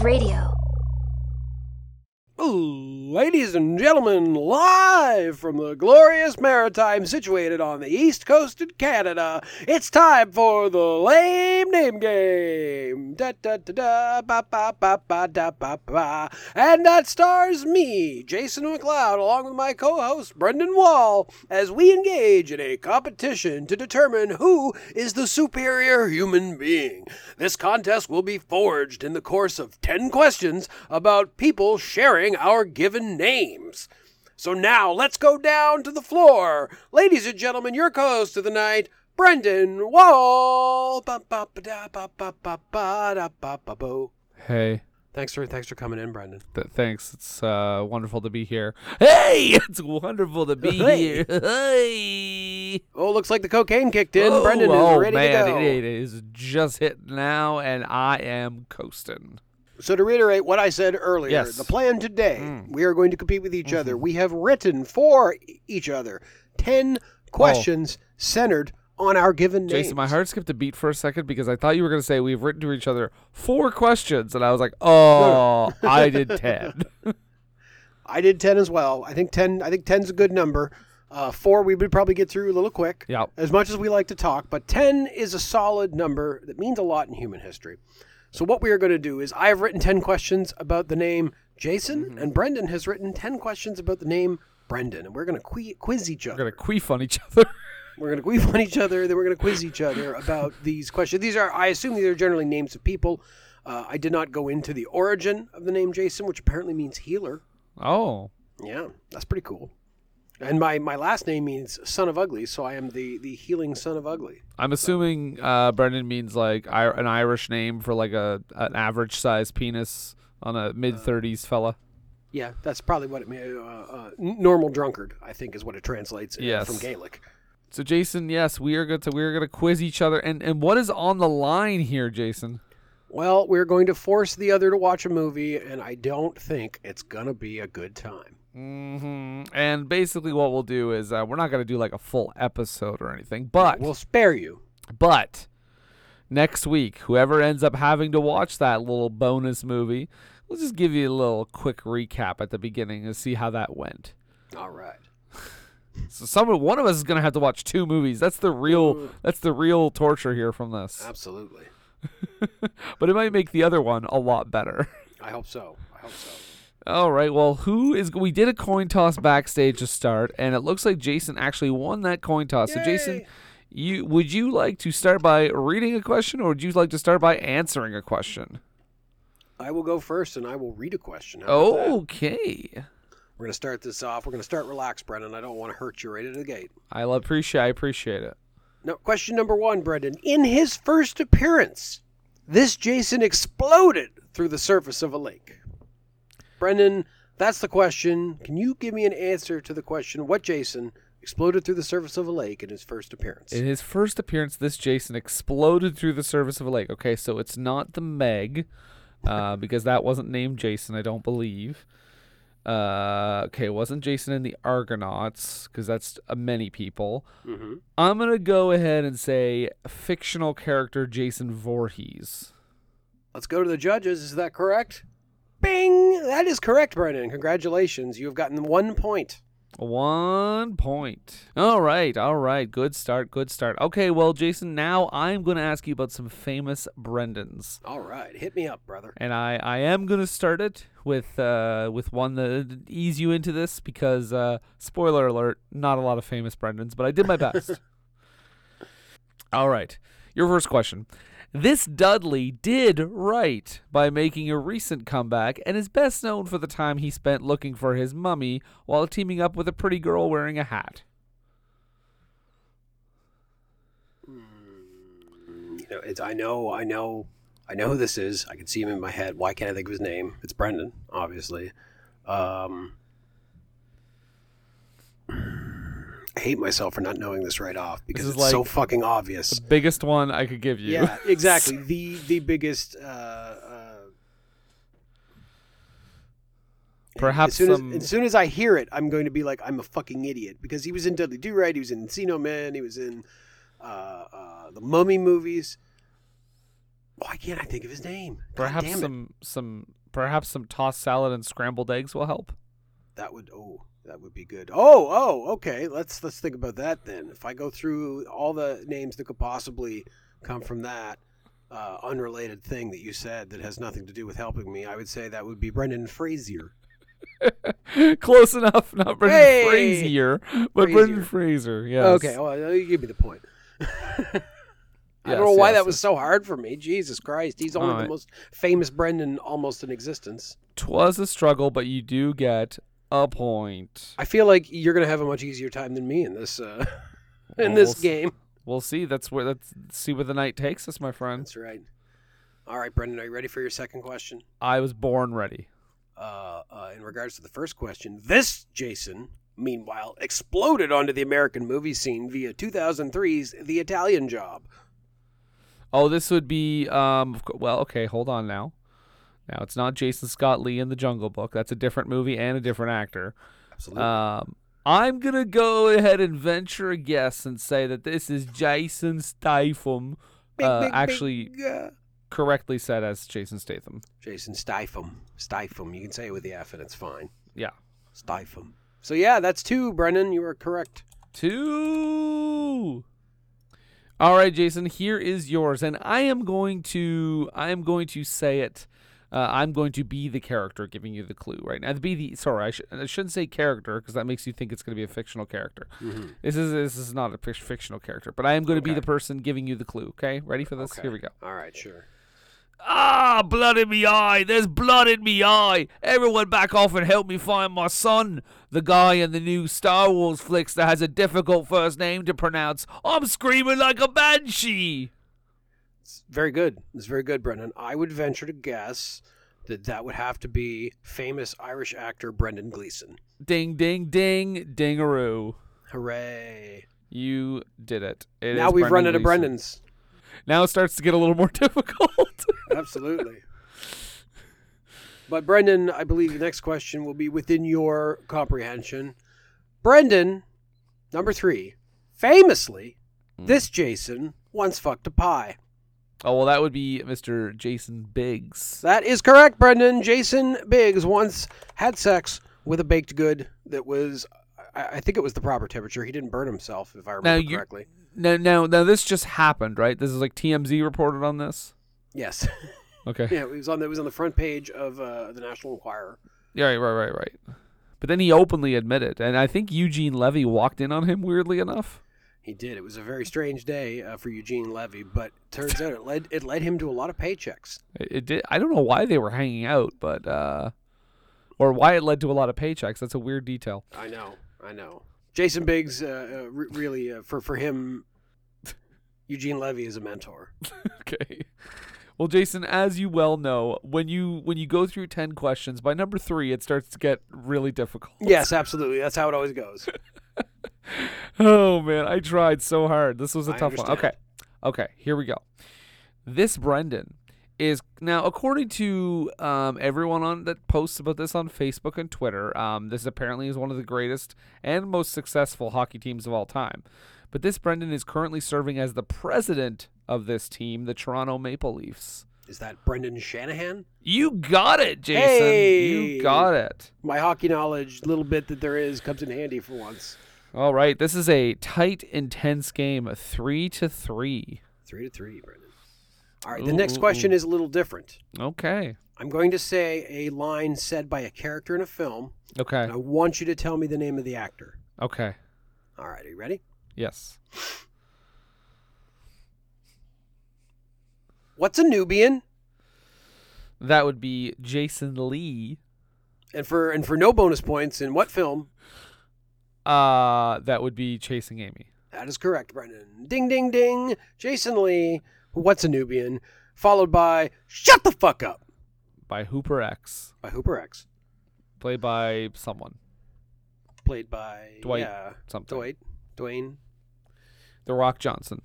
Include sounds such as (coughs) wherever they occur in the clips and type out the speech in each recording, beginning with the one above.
Radio. Ladies and gentlemen, live from the glorious Maritime situated on the east coast of Canada, it's time for the lame name game. Da, da, da, da, ba, ba, ba, ba, da, ba, ba. And that stars me, Jason McLeod, along with my co host, Brendan Wall, as we engage in a competition to determine who is the superior human being. This contest will be forged in the course of 10 questions about people sharing our given names. So now let's go down to the floor. Ladies and gentlemen, your co-host of the night, Brendan Wall. Hey, Thanks for thanks for coming in, Brendan. th- thanks. It's uh, wonderful to be here. Hey, (laughs) it's wonderful to be Hey. here. Hey. Oh, looks like the cocaine kicked in. Oh, Brendan is oh, ready man, to go. It is just hit now, and I am coasting. So to reiterate what I said earlier, Yes. Mm. the plan today, we are going to compete with each other. We have written for each other 10 questions centered on our given names. Jason, my heart skipped a beat for a second because I thought you were going to say we've written to each other four questions, and I was like, oh, I did ten. (laughs) I did 10 as well. I think 10 I think 10's a good number. Uh, 4 we would probably get through a little quick. Yep. As much as we like to talk, but 10 is a solid number that means a lot in human history. So what we are going to do is I have written 10 questions about the name Jason Mm-hmm. and Brendan has written 10 questions about the name Brendan and we're going to qui- quiz each other. we're going to queef on each other. (laughs) We're going to quiz on each other, then we're going to quiz each other about these questions. These are, I assume, these are generally names of people. Uh, I did not go into the origin of the name Jason, which apparently means healer. oh, Yeah, that's pretty cool. And my, my last name means son of ugly, so I am the, the healing son of ugly. I'm assuming uh, Brendan means like I- an Irish name for like a an average sized penis on a mid thirties fella. Yeah, that's probably what it means. Uh, uh, normal drunkard, I think, is what it translates uh, Yes. from Gaelic. So Jason, yes, we are going to we are going to quiz each other, and and what is on the line here, Jason? Well, we're going to force the other to watch a movie, and I don't think it's going to be a good time. Hmm And basically, what we'll do is uh, we're not going to do like a full episode or anything, but We'll spare you. but next week, whoever ends up having to watch that little bonus movie, we'll just give you a little quick recap at the beginning and see how that went. All right. (laughs) So someone, one of us is going to have to watch two movies. That's the real. That's the real torture here from this. Absolutely. (laughs) But it might make the other one a lot better. I hope so. I hope so. All right. Well, who is? We did a coin toss backstage to start, and it looks like Jason actually won that coin toss. So, Jason, you would you like to start by reading a question, or would you like to start by answering a question? I will go first, and I will read a question. About that? Okay. We're going to start this off. We're going to start relaxed, Brendan. I don't want to hurt you right out of the gate. I love- appreciate. I appreciate it. Now, question number one, Brendan. In his first appearance, this Jason exploded through the surface of a lake. Brendan, that's the question. Can you give me an answer to the question what Jason exploded through the surface of a lake in his first appearance? In his first appearance, this Jason exploded through the surface of a lake. Okay, so it's not the Meg, uh, (laughs) because that wasn't named Jason, I don't believe. Uh, okay, it wasn't Jason in the Argonauts, because that's uh, many people. Mhm. I'm gonna go ahead and say fictional character Jason Voorhees. Let's go to the judges. Is that correct? Bing! That is correct, Brendan. Congratulations. You have gotten one point. One point. All right, all right. Good start, good start. Okay, well, Jason, now I'm going to ask you about some famous Brendans. All right, hit me up, brother. And I, I am going to start it with uh, with one that ease you into this because, uh, spoiler alert, not a lot of famous Brendans, but I did my best. (laughs) all right, your first question. This Dudley did right by making a recent comeback and is best known for the time he spent looking for his mummy while teaming up with a pretty girl wearing a hat. You know, it's I know, I know, I know who this is. I can see him in my head. Why can't I think of his name? It's Brendan, obviously. Um, I hate myself for not knowing this right off because it's so fucking obvious. Biggest one I could give you. Yeah, exactly. (laughs) the the biggest. Uh, uh, Perhaps as soon some- as, as soon as I hear it, I'm going to be like, I'm a fucking idiot because he was in Dudley Do Right, he was in Encino Man, he was in uh, uh, the Mummy movies. Why can't I think of his name? Perhaps some some perhaps some tossed salad and scrambled eggs will help. That would oh that would be good. Oh oh okay. Let's let's think about that then. If I go through all the names that could possibly come from that uh, unrelated thing that you said that has nothing to do with helping me, I would say that would be Brendan Frazier. (laughs) Close enough. Not Brendan Hey! Frazier, but. Brendan Fraser. Yes. Okay, well you give me the point. (laughs) I Yes, don't know why yes, that was so hard for me. Jesus Christ, he's only the most famous Brendan almost in existence. Twas a struggle, but you do get a point. I feel like you're gonna have a much easier time than me in this uh, (laughs) in Well, this we'll game. We'll see. That's where let's see where the night takes us, my friend. That's right. All right, Brendan, are you ready for your second question? I was born ready. uh, uh, in regards to the first question, this Jason, meanwhile, exploded onto the American movie scene via 2003's The Italian Job. Oh, this would be um. Well, okay. Hold on now. Now it's not Jason Scott Lee in the Jungle Book. That's a different movie and a different actor. Absolutely. Um, I'm gonna go ahead and venture a guess and say that this is Jason Statham. Uh, actually, big, uh, correctly said as Jason Statham. Jason Stifum. Stifum. You can say it with the F and it's fine. Yeah. Stifum. So, yeah, that's two, Brendan. You are correct. Two. All right, Jason. Here is yours, and I am going to I am going to say it. Uh, I'm going to be the character giving you the clue right now. Be the sorry, I, sh- I shouldn't say character because that makes you think it's going to be a fictional character. This is this is not a fictional character, but I am going to be the person giving you the clue. Okay, ready for this? Okay. Here we go. All right, sure. Ah, blood in me eye. There's blood in me eye. Everyone back off and help me find my son. The guy in the new Star Wars flicks that has a difficult first name to pronounce. I'm screaming like a banshee. It's very good. It's very good, Brendan. I would venture to guess that that would have to be famous Irish actor Brendan Gleeson. Ding, ding, ding, dingaroo. Hooray. You did it. It now we've run Brendan out of Gleeson. Brendans. Now it starts to get a little more (laughs) difficult. (laughs) Absolutely. But Brendan, I believe the next question will be within your comprehension. Brendan, number three, famously, Hmm. this Jason once fucked a pie. Oh, well, that would be Mr. Jason Biggs. That is correct, Brendan. Jason Biggs once had sex with a baked good that was, I, I think it was the proper temperature. He didn't burn himself, if I remember you- correctly. Now, now, now, this just happened, right? This is like TMZ reported on this. Yes. (laughs) Okay. yeah, it was on the, it was on the front page of uh, the National Enquirer. Yeah, right, right, right, right. But then he openly admitted, and I think Eugene Levy walked in on him. Weirdly enough, He did. It was a very strange day uh, for Eugene Levy, but turns out it led it led him to a lot of paychecks. it, it did. I don't know why they were hanging out, but uh, or why it led to a lot of paychecks. That's a weird detail. I know, I know. Jason Biggs, uh, uh, re- really, uh, for for him, Eugene Levy is a mentor. (laughs) okay. Well, Jason, as you well know, when you when you go through ten questions, by number three, it starts to get really difficult. Yes, absolutely. That's how it always goes. (laughs) Oh man, I tried so hard. This was a I tough one. Okay, okay, here we go. This Brendan is now, according to um, everyone on that posts about this on Facebook and Twitter, um, this apparently is one of the greatest and most successful hockey teams of all time. But this Brendan is currently serving as the president of this team, the Toronto Maple Leafs. Is that Brendan Shanahan? You got it, Jason. Hey! You got it. My hockey knowledge, little bit that there is, comes in handy for once. All right, this is a tight, intense game, three to three. Three to three, Brendan. All right, the Ooh, next question ooh. is a little different. Okay. I'm going to say a line said by a character in a film, Okay. and I want you to tell me the name of the actor. Okay. All right, are you ready? Yes. What's a Nubian? That would be Jason Lee. And for and for no bonus points, in what film? Uh, that would be Chasing Amy. That is correct, Brendan. Ding, ding, ding. Jason Lee. What's a Nubian? Followed by Shut the fuck up by Hooper X, by Hooper X, played by someone, played by Dwight Yeah, something. Dwight, Dwayne. The Rock Johnson.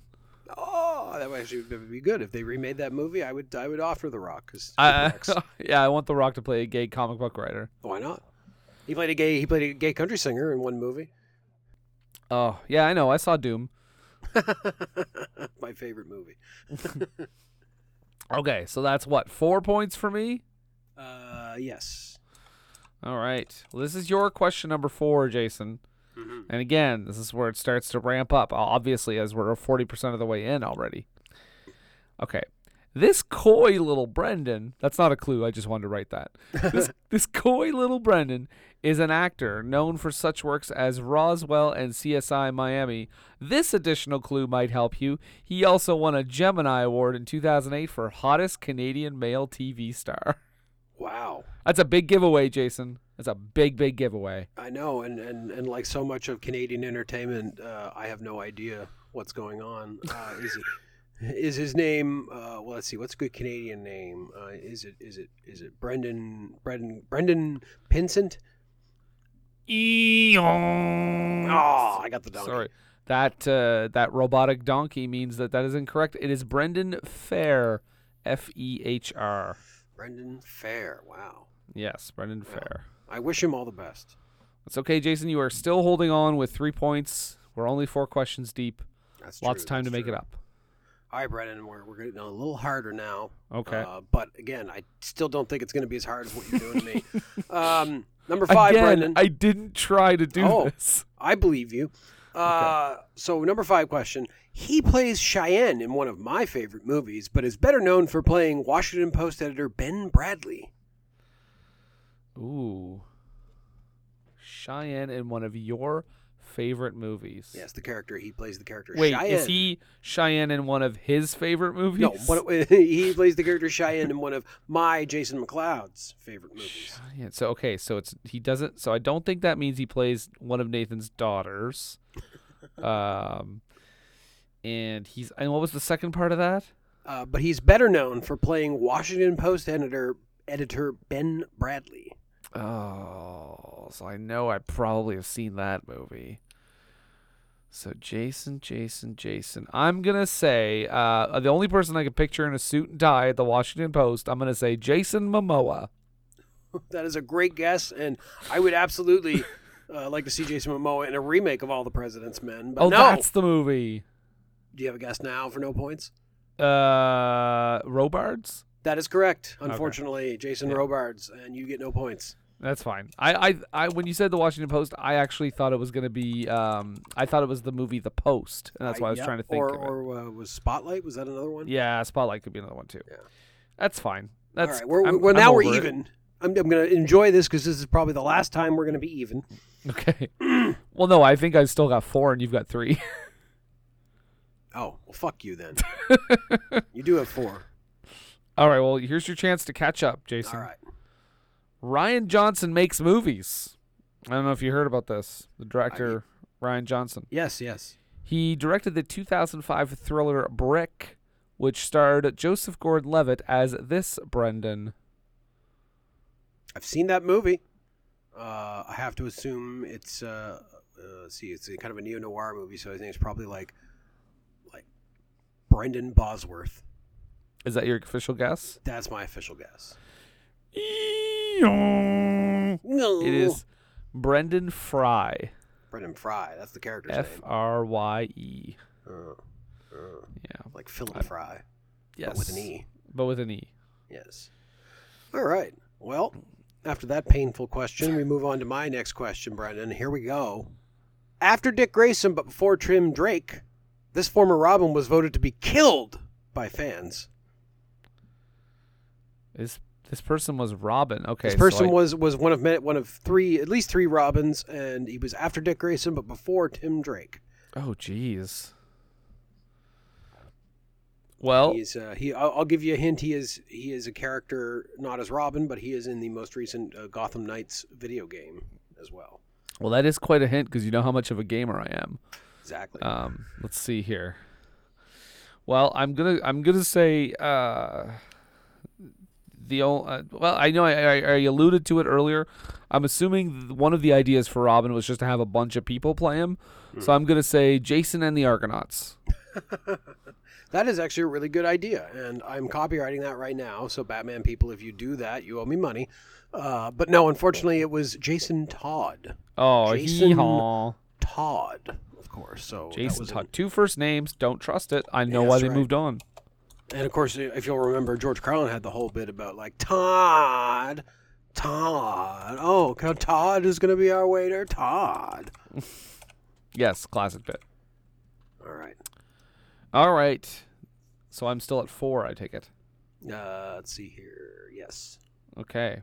Oh, that would actually be good if they remade that movie. I would I would offer The Rock because (laughs) yeah, I want The Rock to play a gay comic book writer. why not? He played a gay he played a gay country singer in one movie. Oh, yeah, I know. I saw Doom. (laughs) My favorite movie. (laughs) Okay, so that's what four points for me. Uh, yes. All right. Well, this is your question number four, Jason. Mm-hmm. And again, this is where it starts to ramp up, obviously, as we're 40% of the way in already. Okay. This coy little Brendan, that's not a clue, I just wanted to write that. (laughs) This, this coy little Brendan is an actor known for such works as Roswell and CSI Miami. This additional clue might help you. He also won a Gemini Award in 2008 for Hottest Canadian Male TV Star. Wow. That's a big giveaway, Jason. That's a big, big giveaway. I know, and, and, and like so much of Canadian entertainment, uh, I have no idea what's going on. Uh, is it is his name? Uh, well, let's see. What's a good Canadian name? Uh, is it is it is it Brendan Brendan Brendan Pinsent? Oh, I got the donkey. Sorry. That uh, that robotic donkey means that that is incorrect. It is Brendan Fehr, F E H R. Brendan Fehr. Wow. Yes, Brendan Fehr. I wish him all the best. It's okay, Jason. You are still holding on with three points. We're only four questions deep. That's Lots true, of time to make true. it up. All right, Brendan, we're, we're getting a little harder now. Okay. Uh, but again, I still don't think it's going to be as hard as what you're doing to me. (laughs) Um, number five, Again, Brendan. I didn't try to do Oh. this. I believe you. (laughs) Uh, So, number five question. He plays Cheyenne in one of my favorite movies, but is better known for playing Washington Post editor Ben Bradlee. Ooh. Cheyenne in one of your favorite movies. Yes, the character. He plays the character Wait, Cheyenne. is he Cheyenne in one of his favorite movies? No, but (laughs) he plays the character Cheyenne in one of my Jason McLeod's favorite movies. Cheyenne. So okay, so it's he doesn't. So I don't think that means he plays one of Nathan's daughters. (laughs) um, and he's and what was the second part of that? Uh, but he's better known for playing Washington Post editor editor Ben Bradlee. Oh, so I know I probably have seen that movie. So Jason, Jason, Jason. I'm gonna say uh, the only person I can picture in a suit and tie at the Washington Post. I'm gonna say Jason Momoa. (laughs) That is a great guess, and I would absolutely (laughs) uh, like to see Jason Momoa in a remake of All the President's Men. But oh, no, that's the movie. do you have a guess now for no points? Uh, Robards. That is correct. Unfortunately, Jason Yeah. Robards, and you get no points. That's fine. I, I, I, when you said the Washington Post, I actually thought it was gonna be. Um, I thought it was the movie The Post, and that's why I was yeah, trying to think Or, of it. or uh, was Spotlight? Was that another one? Yeah, Spotlight could be another one too. Yeah. That's fine. That's right. We're, I'm- well, now we're over it. even. I'm, I'm going to enjoy this because this is probably the last time we're going to be even. (laughs) Okay. well, no, I think I've still got four, and you've got three. (laughs) Oh, well, fuck you then. (laughs) you do have four. All right. Well, here's your chance to catch up, Jason. All right. Rian Johnson makes movies. I don't know if you heard about this. The director Rian Johnson. Yes, yes. He directed the 2005 thriller Brick, which starred Joseph Gordon-Levitt as this Brendan. I've seen that movie. Uh, I have to assume it's uh, uh, see, it's a kind of a neo noir movie, so I think it's probably like like Brendan Bosworth. Is that your official guess? That's my official guess. It No, is Brendan Frye. Brendan Frye. That's the character's F. R Y E. Uh, uh, Yeah. like Philip I- Fry, Yes. but with an E. But with an E. Yes. All right. Well, after that painful question, we move on to my next question, Brendan. Here we go. After Dick Grayson, but before Tim Drake, this former Robin was voted to be killed by fans. This this person was Robin. Okay. This so person I- was was one of one of three, at least three Robins, and he was after Dick Grayson, but before Tim Drake. Oh, jeez. Well, He's uh, he. I'll, I'll give you a hint. He is he is a character not as Robin, but he is in the most recent uh, Gotham Knights video game as well. well, that is quite a hint because you know how much of a gamer I am. Exactly. Um, let's see here. Well, I'm gonna I'm gonna say uh, the ol- uh, well I know I, I, I alluded to it earlier. I'm assuming one of the ideas for Robin was just to have a bunch of people play him. So I'm gonna say Jason and the Argonauts. (laughs) That is actually a really good idea, and I'm copywriting that right now. So, Batman people, if you do that, you owe me money. Uh, but no, unfortunately, it was Jason Todd. Oh, Jason hee-haw. Todd, of course. So Jason was Todd. Two first names. Don't trust it. I know Yeah, why they right. moved on. And of course, if you'll remember, George Carlin had the whole bit about like Todd, Todd. Oh, Todd is going to be our waiter. Todd. (laughs) Yes, classic bit. All right. All right. So I'm still at four. I take it. Uh, let's see here. Yes. Okay.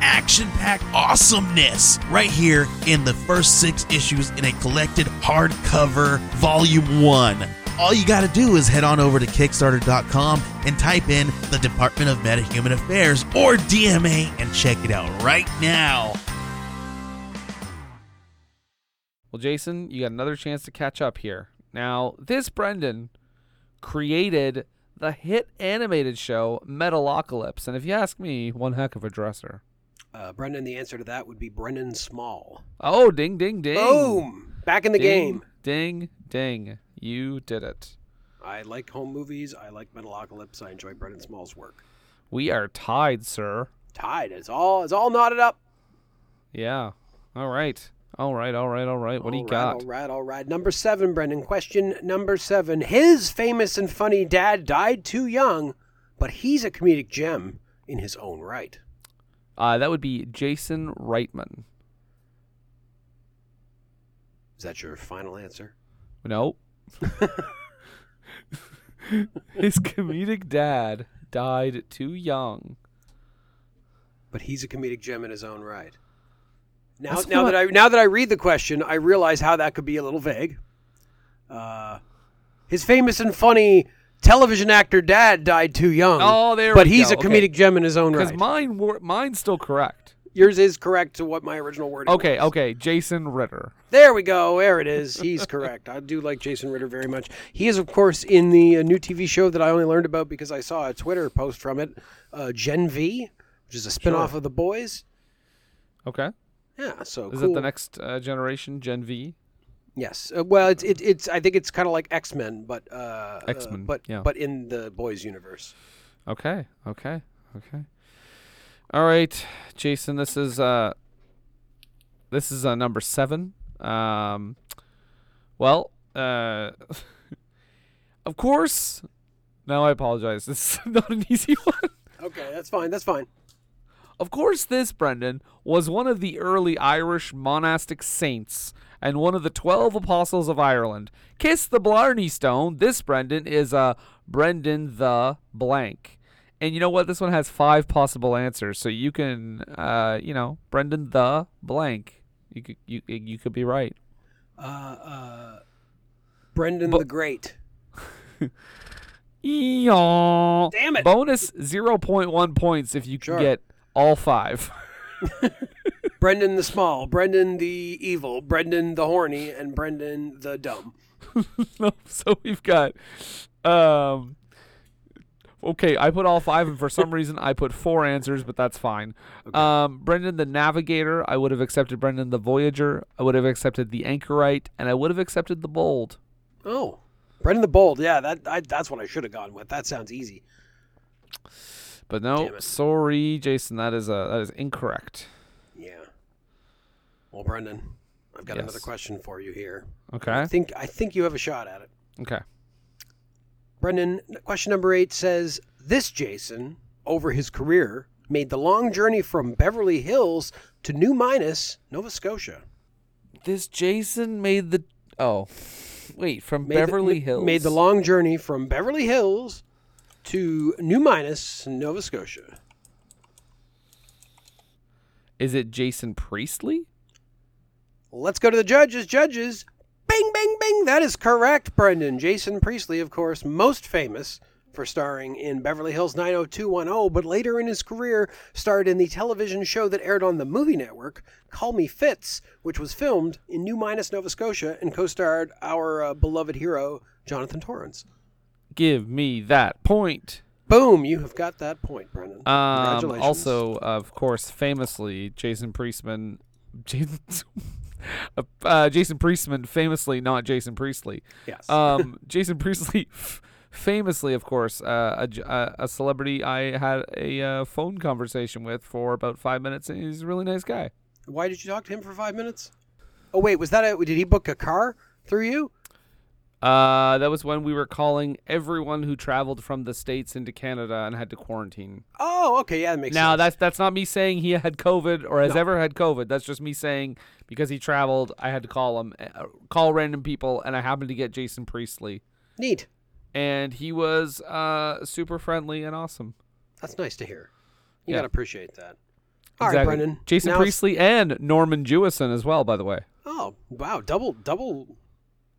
action packed awesomeness right here in the first six issues in a collected hardcover volume one. All you got to do is head on over to Kickstarter.com and type in the Department of Metahuman Affairs or DMA and check it out right now. Well, Jason, you got another chance to catch up here. Now, this Brendan created the hit animated show Metalocalypse, and if you ask me, one heck of a dresser. Uh, Brendan, the answer to that would be Brendan Small. Oh, ding, ding, ding. Boom! Back in the Ding, game. Ding, ding. You did it. I like home movies. I like Metalocalypse. I enjoy Brendan Small's work. We are tied, sir. Tied. It's all. It's all knotted up. Yeah. All right. All right, all right, all right. What do you All right, got? All right, all right. Number seven, Brendan. Question number seven. His famous and funny dad died too young, but he's a comedic gem in his own right. Uh, that would be Jason Reitman. Is that your final answer? No. (laughs) His comedic dad died too young. But he's a comedic gem in his own right. Now, That's now that I now that I read the question, I realize how that could be a little vague. Uh, his famous and funny television actor dad died too young. Oh, there But he's go. a comedic Okay. gem in his own right. Because mine, wor- mine's still correct. Yours is correct to what my original word. Okay, was. okay. Jason Ritter. There we go. There it is. He's (laughs) correct. I do like Jason Ritter very much. He is, of course, in the uh, new TV show that I only learned about because I saw a Twitter post from it, uh, Gen V, which is a spin-off of The Boys. Okay. Yeah, so Is cool. it the next uh, generation, Gen V? Yes. Uh, well, it's it, it's. I think it's kind of like X Men, but uh, X-Men, uh, but yeah. but in the Boys universe. Okay, okay, okay. All right, Jason. This is uh, this is uh, number seven. Um, well, uh, (laughs) of course. Now I apologize. This is (laughs) not an easy (laughs) one. Okay, that's fine. That's fine. Of course, this, Brendan, was one of the early Irish monastic saints and one of the twelve apostles of Ireland. Kiss the Blarney Stone. This, Brendan, is uh, Brendan the blank. And you know what? This one has five possible answers, so you can, uh, you know, Brendan the blank. You could, you, you could be right. Uh, uh, Brendan But- the Great. (laughs) Damn it. Bonus zero point one points if you can Sure. get all five. (laughs) (laughs) Brendan the Small. Brendan the Evil. Brendan the Horny, and Brendan the Dumb. (laughs) so we've got um Okay, I put all five, and for some reason I put four answers, but that's fine. Um, Brendan the Navigator, I would have accepted Brendan the Voyager, I would have accepted the Anchorite, and I would have accepted the Bold. Oh, Brendan the Bold. Yeah, that I, that's what I should have gone with. That sounds easy. But no, sorry, Jason, that is uh, that is incorrect. Well, Brendan, I've got another question for you here. Okay, I think I think you have a shot at it. okay. Brendan, question number eight says this Jason, over his career, made the long journey from Beverly Hills to New Minas, Nova Scotia. This Jason made the oh, wait from Made Beverly ma- Hills. Made the long journey from Beverly Hills to New Minas, Nova Scotia. Is it Jason Priestley? Let's go to the judges. Judges, bing, bing, bing. That is correct, Brendan. Jason Priestley, of course, most famous for starring in Beverly Hills 90210, but later in his career starred in the television show that aired on the movie network, Call Me Fitz, which was filmed in New Minas, Nova Scotia, and co-starred our uh, beloved hero, Jonathan Torrens. Give me that point. Boom! You have got that point, Brendan. Um, Congratulations. also, of course, famously, Jason Priestman, (laughs) Jason, (laughs) uh, Jason Priestman, famously not Jason Priestley. yes. Um, (laughs) Jason Priestley, (laughs) famously, of course, uh, a uh, a celebrity I had a uh, phone conversation with for about five minutes, and he's a really nice guy. Why did you talk to him for five minutes? Oh wait, was that a? Did he book a car through you? Uh, that was when we were calling everyone who traveled from the states into Canada and had to quarantine. Oh, okay, yeah, that makes Now sense. that's that's not me saying he had COVID or has No. ever had COVID. That's just me saying because he traveled, I had to call him, uh, call random people, and I happened to get Jason Priestley, neat. and he was uh super friendly and awesome. That's nice to hear. You Yeah. gotta appreciate that. All right, Exactly. Brendan. Jason Now it's- Priestley and Norman Jewison as well, by the way. Oh wow, double double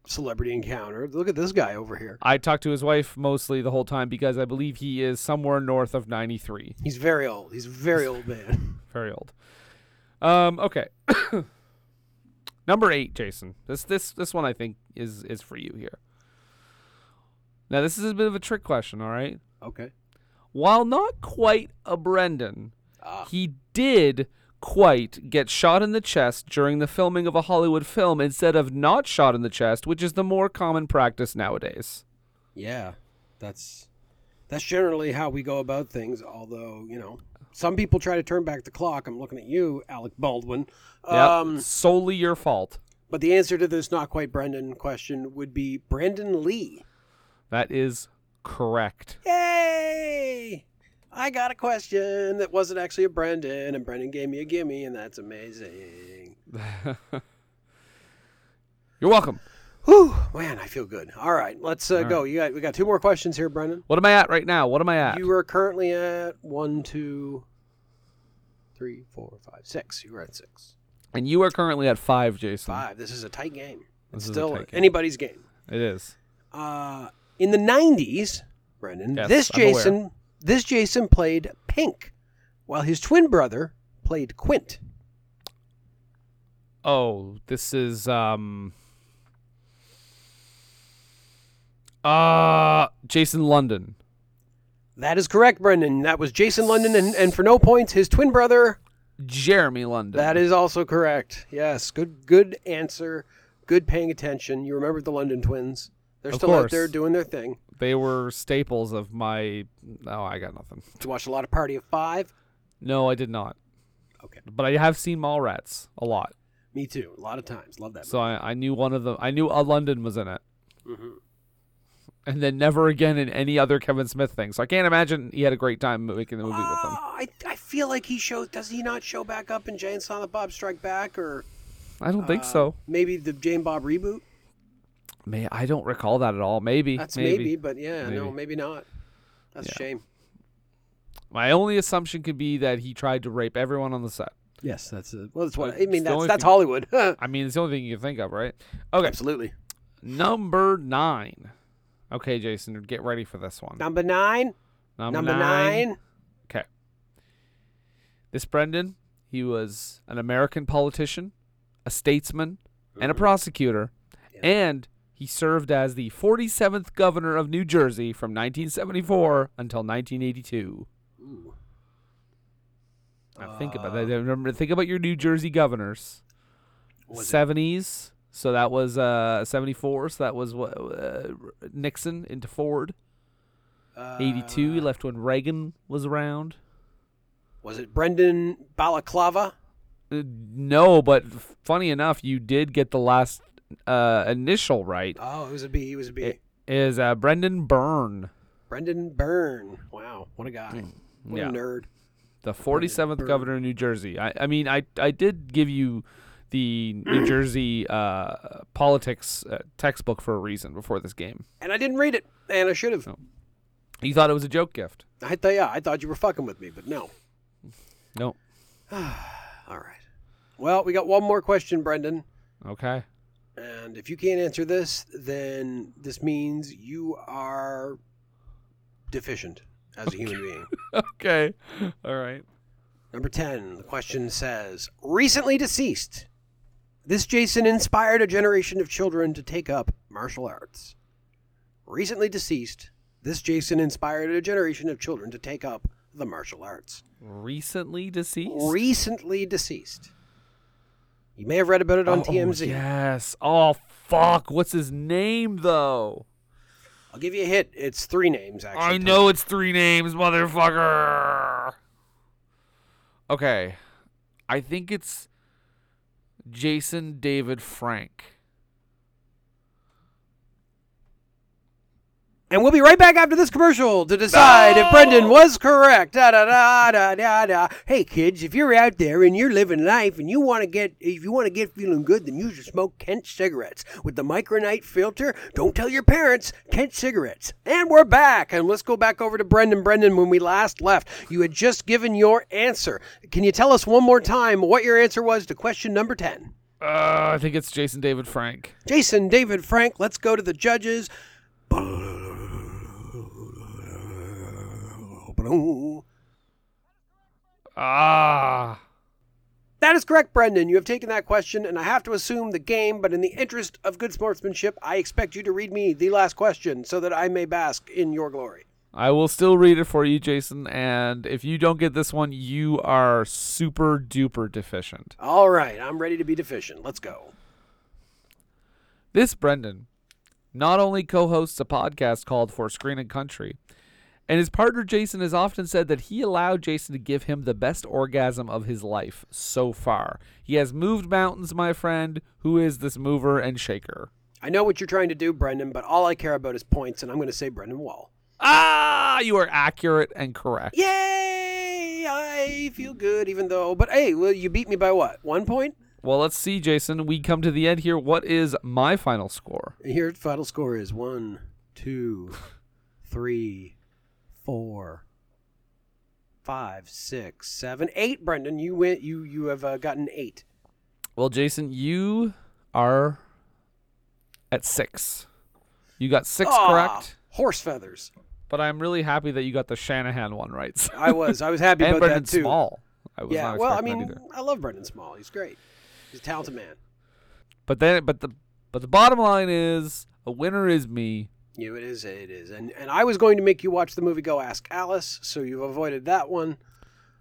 celebrity encounter. Look at this guy over here. I talked to his wife mostly the whole time because I believe he is somewhere north of 93. He's very old. He's a very old man. (laughs) Very old. Um, okay. (coughs) Number eight, Jason. This this this one I think is is for you here. Now this is a bit of a trick question, all right? Okay. While not quite a Brendan, Ah. he did quite get shot in the chest during the filming of a Hollywood film instead of not shot in the chest, which is the more common practice nowadays. Yeah, that's that's generally how we go about things. Although you know, some people try to turn back the clock. I'm looking at you, Alec Baldwin. Yep, Um, solely your fault. but the answer to this not quite Brendan question would be Brandon Lee. That is correct. Yay! I got a question that wasn't actually a Brendan, and Brendan gave me a gimme, and that's amazing. (laughs) You're welcome. Whew, man, I feel good. All right, let's uh, go. You got we got two more questions here, Brendan. What am I at right now? What am I at? You are currently at one, two, three, four, five, six. You were at six, and you are currently at five, Jason. five. This is a tight game. This It's still game. anybody's game. It is. Uh, in the '90s, Brendan, Yes, this I'm aware. This Jason played Pink, while his twin brother played Quint. Oh, this is um. Uh Jason London. That is correct, Brendan. That was Jason London, and, and for no points, his twin brother. Jeremy London. That is also correct. Yes, good, good answer. Good paying attention. You remember the London twins? They're Of still out there doing their thing. They were staples of my. Oh, I got nothing. Did you watch a lot of Party of Five? No, I did not. Okay, But I have seen Mallrats a lot, me too. A lot of times. Love that. so I, I knew one of them. I knew a London was in it, hmm and then never again in any other Kevin Smith thing. So I can't imagine he had a great time making the movie with them. Uh, I, I feel like he shows. Does he not show back up in Jay and Silent Bob Strike Back, or I don't think uh, so. Maybe the Jane Bob reboot. May I don't recall that at all. Maybe That's maybe. maybe, but yeah, no, Maybe. maybe not. That's a shame. My only assumption could be that he tried to rape everyone on the set. Yes, that's a, well. That's what I mean. That's that's thing- Hollywood. (laughs) I mean, it's the only thing you can think of, right? Okay, Absolutely. number nine. Okay, Jason, get ready for this one. Number nine. Number, Number nine. Okay. This Brendan, he was an American politician, a statesman, and a mm-hmm. prosecutor, Yeah. and He served as the 47th governor of New Jersey from 1974 until 1982. Ooh. Now think about that. Remember, think about your New Jersey governors. Was it- 70s. So that was uh 74. So that was what uh, Nixon into Ford. 82. He left when Reagan was around. Was it Brendan Balaclava? Uh, no, but funny enough, you did get the last uh, initial right. Oh, it was a B. It was a B. It is uh, Brendan Byrne, Brendan Byrne. Wow, what a guy. What yeah. a nerd. the 47th Byrne. governor of New Jersey. I, I mean, I I did give you the New (clears throat) Jersey uh, politics uh, textbook for a reason before this game. And I didn't read it, and I should have. You thought it was a joke gift. I thought, yeah, I thought you were fucking with me, but no. No. (sighs) All right. Well, we got one more question, Brendan. Okay. And if you can't answer this, then this means you are deficient as a human being. (laughs) Okay. All right. Number 10, the question says Recently deceased, this Jason inspired a generation of children to take up martial arts. Recently deceased, this Jason inspired a generation of children to take up the martial arts. Recently deceased. Recently deceased. You may have read about it on Oh, TMZ. Yes. Oh fuck. What's his name though? I'll give you a hit. It's three names, actually. I know it's three names, motherfucker. Okay. I think it's Jason David Frank. And we'll be right back after this commercial to decide if Brendan was correct. Da da da da da da. Hey kids, if you're out there and you're living life and you want to get if you want to get feeling good, then you should smoke Kent cigarettes with the Micronite filter. Don't tell your parents. Kent cigarettes. And we're back. And let's go back over to Brendan. Brendan, when we last left, you had just given your answer. Can you tell us one more time what your answer was to question number ten? Uh, I think it's Jason David Frank. Jason, David, Frank, let's go to the judges. Ah. That is correct, Brendan. You have taken that question, and I have to assume the game, but in the interest of good sportsmanship, I expect you to read me the last question so that I may bask in your glory. I will still read it for you, Jason, and if you don't get this one, you are super duper deficient. All right, I'm ready to be deficient. Let's go. This Brendan not only co hosts a podcast called For Screen and Country, and his partner Jason has often said that he allowed Jason to give him the best orgasm of his life so far. He has moved mountains, my friend. Who is this mover and shaker? I know what you're trying to do, Brendan, but all I care about is points, and I'm going to say Brendan Wall. Ah, you are accurate and correct. Yay! I feel good, even though. But hey, well, you beat me by what? One point? Well, let's see, Jason. We come to the end here. What is my final score? Here, final score is one, two, (laughs) three, four, five, six, seven, eight. Brendan, you went. You you have uh, gotten eight. Well, Jason, you are at six. You got six correct, Horse feathers. but I'm really happy that you got the Shanahan one right. (laughs) I was. I was happy and about Brendan that too. Small. I was Yeah. Well, I mean. I love Brendan Small. He's great. He's a talented man. But then, but the but the bottom line is a winner is me. You, it is. It is. And and I was going to make you watch the movie Go Ask Alice, so you've avoided that one.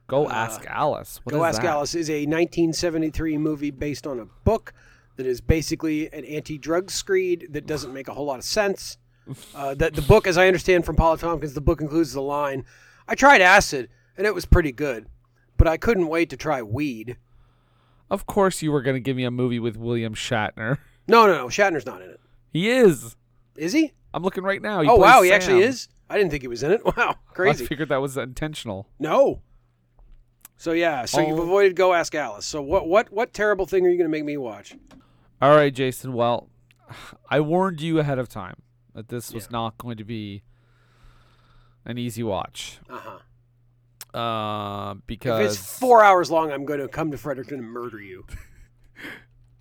Go Uh, ask Alice. What Go Ask that? Alice is a 1973 movie based on a book that is basically an anti-drug screed that doesn't make a whole lot of sense. Uh, that the book, as I understand from Paul F. Tompkins, the book includes the line, "I tried acid and it was pretty good, but I couldn't wait to try weed." Of course, you were going to give me a movie with William Shatner. (laughs) No, no, no. Shatner's not in it. He is. Is he? I'm looking right now. He oh wow, he actually is. I didn't think he was in it. (laughs) Wow, crazy. I figured that was intentional. No. So yeah, so you've Oh. avoided Go Ask Alice. So what what what terrible thing are you going to make me watch? All right, Jason. Well, I warned you ahead of time that this was not going to be an easy watch. Uh-huh. Uh, If it's 4 hours long, I'm going to come to Fredericton and murder you. (laughs)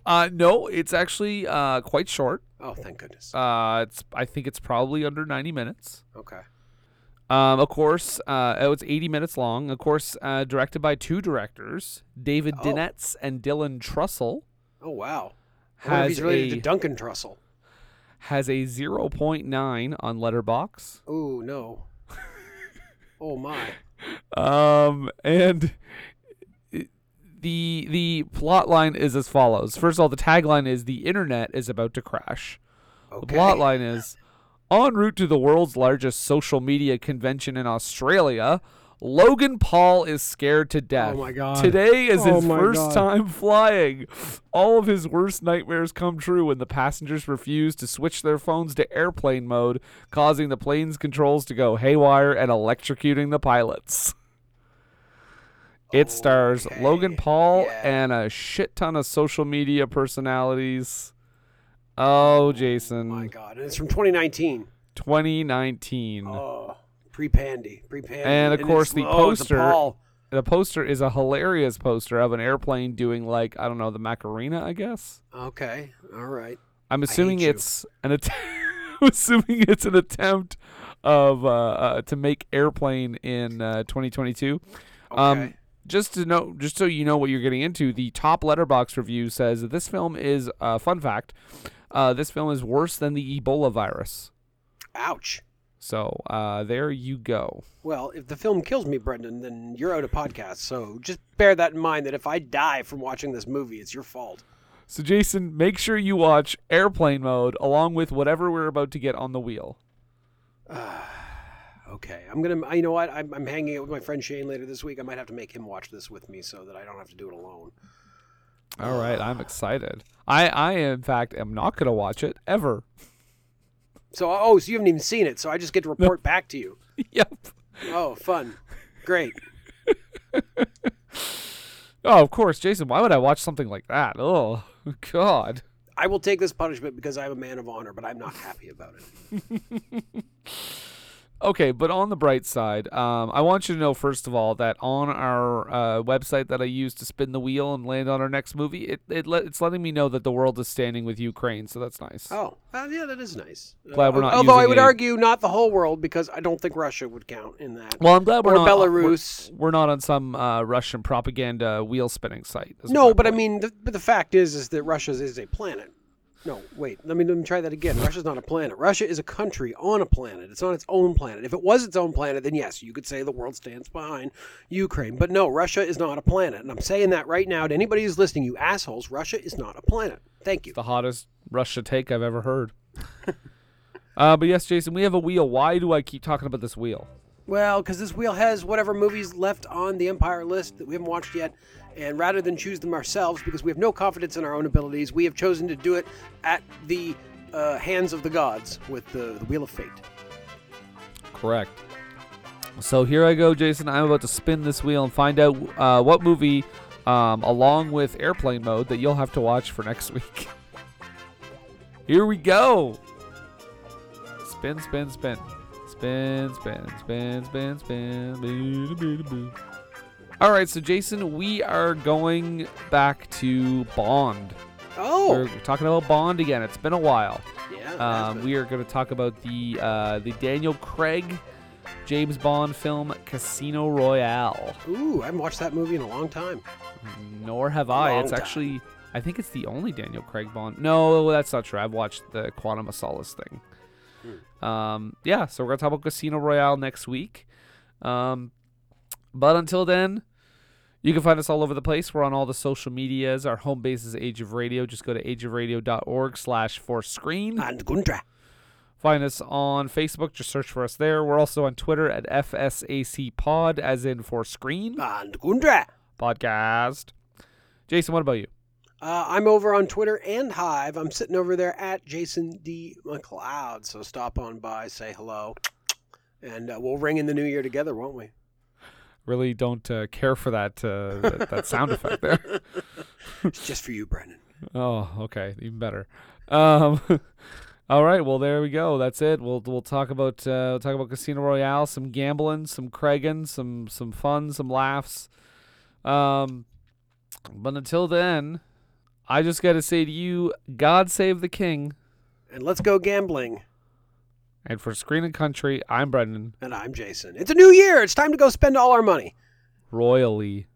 Uh, no, it's actually uh quite short. Oh, thank goodness. Uh, it's I think it's probably under 90 minutes. Okay. Um, of course, uh, oh, it's 80 minutes long. Of course, uh, directed by two directors, David Oh. Dinetz and Dylan Trussell. Oh wow. I wonder if Has he's related a to Duncan Trussell. has a 0.9 on Letterboxd. Oh no. (laughs) oh my. Um, and the the plot line is as follows. First of all, the tagline is the internet is about to crash. The plot line is en route to the world's largest social media convention in Australia. Logan Paul is scared to oh death. Oh my God. Today is Oh his first God. time flying. All of his worst nightmares come true when the passengers refuse to switch their phones to airplane mode, causing the plane's controls to go haywire and electrocuting the pilots. It stars Logan Paul Yeah. and a shit ton of social media personalities. Oh, Jason. Oh my God. And it's from 2019. 2019. Oh. Pre-pandy. Pre-pandy. And, of course, it's- the oh, poster- The poster is a hilarious poster of an airplane doing like I don't know the Macarena, I guess. Okay. All right. I'm assuming you. it's an att- (laughs) I'm assuming it's an attempt of uh, uh, to make airplane in uh, 2022. Um, Okay. just to know, just so you know what you're getting into, the top Letterboxd review says that this film is uh, fun fact. Uh, this film is worse than the Ebola virus. Ouch. So uh, there you go. Well, if the film kills me, Brendan, then you're out of podcast. So just bear that in mind that if I die from watching this movie, it's your fault. So Jason, make sure you watch airplane mode along with whatever we're about to get on the wheel. (sighs) Okay, I'm gonna. You know what? I'm, I'm hanging out with my friend Shane later this week. I might have to make him watch this with me so that I don't have to do it alone. All right, I'm excited. I, I in fact am not gonna watch it ever. So, oh, so you haven't even seen it. So I just get to report back to you. (laughs) yep. Oh, fun, great. (laughs) Oh, of course, Jason. Why would I watch something like that? Oh, God. I will take this punishment because I'm a man of honor, but I'm not happy about it. (laughs) Okay, but on the bright side, um, I want you to know first of all that on our uh, website that I use to spin the wheel and land on our next movie, it, it let, it's letting me know that the world is standing with Ukraine, so that's nice. Oh, well, yeah, that is nice. Glad we're not Although I would a- argue not the whole world because I don't think Russia would count in that. Well, I'm glad we're or not uh, Belarus. We're, we're not on some uh, Russian propaganda wheel spinning site. No, but I mean, the, but the fact is, is that Russia is a planet. No, wait. Let me let me try that again. Russia's not a planet. Russia is a country on a planet. It's on its own planet. If it was its own planet, then yes, you could say the world stands behind Ukraine. But no, Russia is not a planet. And I'm saying that right now to anybody who's listening, you assholes. Russia is not a planet. Thank you. the hottest Russia take I've ever heard. (laughs) uh, but yes, Jason, we have a wheel. Why do I keep talking about this wheel? Well, because this wheel has whatever movies left on the Empire list that we haven't watched yet, and rather than choose them ourselves, because we have no confidence in our own abilities, we have chosen to do it at the uh, hands of the gods with the, the Wheel of Fate. Correct. So here I go, Jason. I'm about to spin this wheel and find out uh, what movie, um, along with airplane mode, that you'll have to watch for next week. (laughs) here we go. Spin, spin, spin. Spin, spin, spin, spin, spin. All right, so Jason, we are going back to Bond. Oh, We're talking about Bond again. It's been a while. yeah. Um, we are going to talk about the uh, the Daniel Craig James Bond film Casino Royale. Ooh, I haven't watched that movie in a long time. Nor have I. Long it's time. actually I think it's the only Daniel Craig Bond. No, that's not true. I've watched the Quantum of Solace thing. Um, yeah, so we're gonna talk about Casino Royale next week. Um, but until then, you can find us all over the place. We're on all the social medias. Our home base is Age of Radio. Just go to ageofradio.org slash for screen. And Country. Find us on Facebook. Just search for us there. We're also on Twitter at FSAC Pod, as in for screen And Country. podcast. Jason, what about you? Uh, I'm over on Twitter and Hive. I'm sitting over there at Jason D. McLeod. So stop on by, say hello, and uh, we'll ring in the new year together, won't we? Really don't uh, care for that, uh, that that sound effect there. (laughs) It's just for you, Brendan. Oh, okay, even better. Um, (laughs) all right, well there we go. That's it. We'll we'll talk about uh, we'll talk about Casino Royale, some gambling, some Craigan, some some fun, some laughs. Um, but until then, I just got to say to you, God save the King. And let's go gambling. And for Screen and Country, I'm Brendan And I'm Jason. It's a new year. It's time to go spend all our money. Royally.